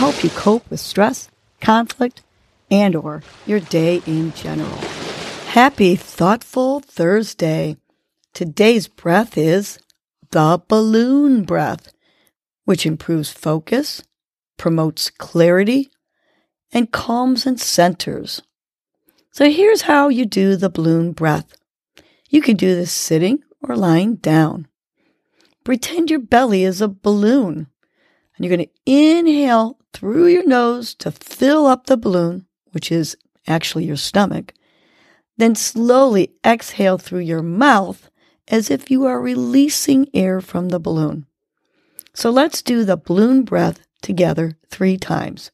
help you cope with stress, conflict, and or your day in general. Happy thoughtful Thursday. Today's breath is the balloon breath, which improves focus, promotes clarity, and calms and centers. So here's how you do the balloon breath. You can do this sitting or lying down. Pretend your belly is a balloon. And you're going to inhale through your nose to fill up the balloon, which is actually your stomach. Then slowly exhale through your mouth as if you are releasing air from the balloon. So let's do the balloon breath together three times.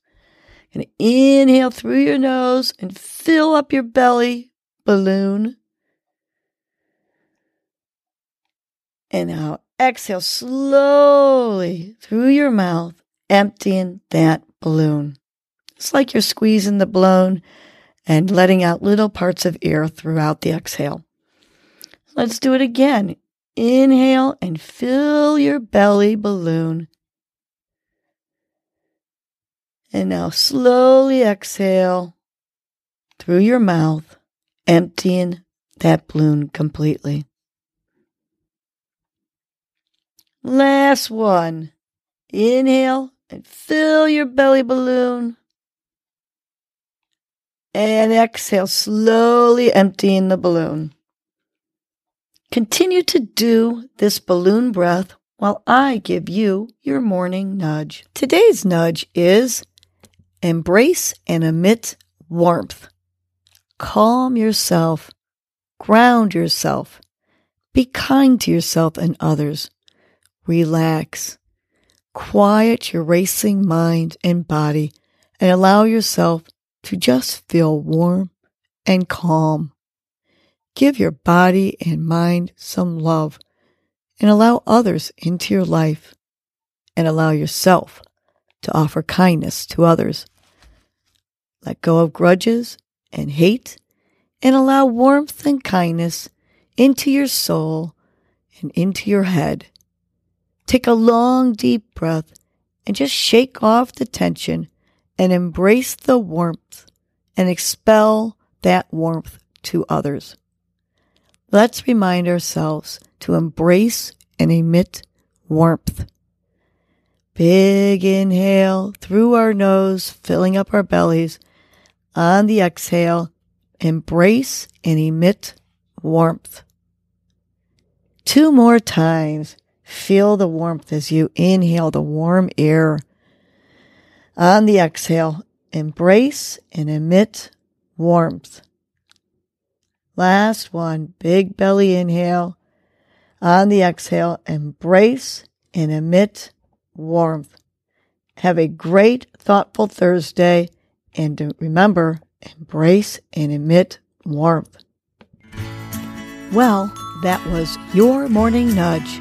And inhale through your nose and fill up your belly balloon. And now exhale slowly through your mouth, emptying that balloon. It's like you're squeezing the balloon and letting out little parts of air throughout the exhale. Let's do it again. Inhale and fill your belly balloon. And now slowly exhale through your mouth, emptying that balloon completely. Last one. Inhale and fill your belly balloon. And exhale, slowly emptying the balloon. Continue to do this balloon breath while I give you your morning nudge. Today's nudge is embrace and emit warmth. Calm yourself, ground yourself, be kind to yourself and others. Relax, quiet your racing mind and body, and allow yourself to just feel warm and calm. Give your body and mind some love and allow others into your life and allow yourself to offer kindness to others. Let go of grudges and hate and allow warmth and kindness into your soul and into your head. Take a long, deep breath and just shake off the tension and embrace the warmth and expel that warmth to others. Let's remind ourselves to embrace and emit warmth. Big inhale through our nose, filling up our bellies. On the exhale, embrace and emit warmth. Two more times. Feel the warmth as you inhale the warm air. On the exhale, embrace and emit warmth. Last one, big belly inhale. On the exhale, embrace and emit warmth. Have a great, thoughtful Thursday. And remember, embrace and emit warmth. Well, that was your morning nudge.